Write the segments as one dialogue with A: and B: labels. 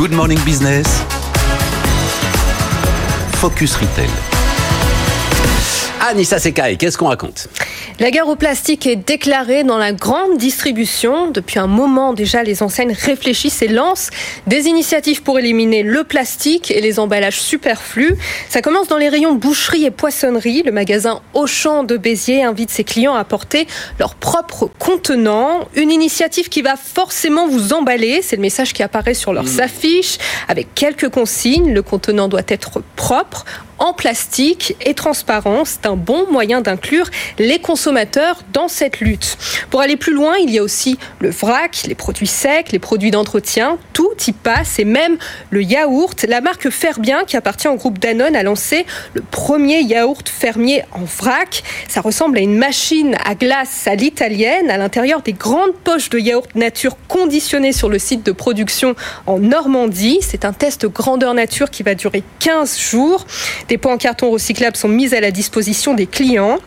A: Good Morning Business. Focus Retail. Anissa Sekai, qu'est-ce qu'on raconte
B: la guerre au plastique est déclarée dans la grande distribution. Depuis un moment déjà, les enseignes réfléchissent et lancent des initiatives pour éliminer le plastique et les emballages superflus. Ça commence dans les rayons boucherie et poissonnerie. Le magasin Auchan de Béziers invite ses clients à porter leur propre contenant. Une initiative qui va forcément vous emballer. C'est le message qui apparaît sur leurs mmh. affiches avec quelques consignes. Le contenant doit être propre, en plastique et transparent. C'est un bon moyen d'inclure les consommateurs dans cette lutte. Pour aller plus loin, il y a aussi le vrac, les produits secs, les produits d'entretien, tout y passe et même le yaourt. La marque Ferbien, qui appartient au groupe Danone, a lancé le premier yaourt fermier en vrac. Ça ressemble à une machine à glace à l'italienne, à l'intérieur des grandes poches de yaourt nature conditionnées sur le site de production en Normandie. C'est un test grandeur nature qui va durer 15 jours. Des pots en carton recyclables sont mis à la disposition des clients.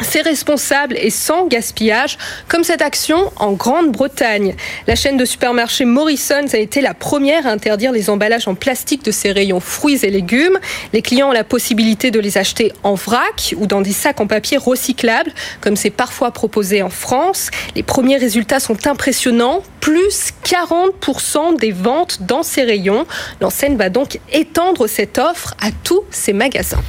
B: C'est responsable et sans gaspillage, comme cette action en Grande-Bretagne. La chaîne de supermarchés Morrison's a été la première à interdire les emballages en plastique de ses rayons fruits et légumes. Les clients ont la possibilité de les acheter en vrac ou dans des sacs en papier recyclables, comme c'est parfois proposé en France. Les premiers résultats sont impressionnants, plus 40% des ventes dans ces rayons. L'enseigne va donc étendre cette offre à tous ses magasins.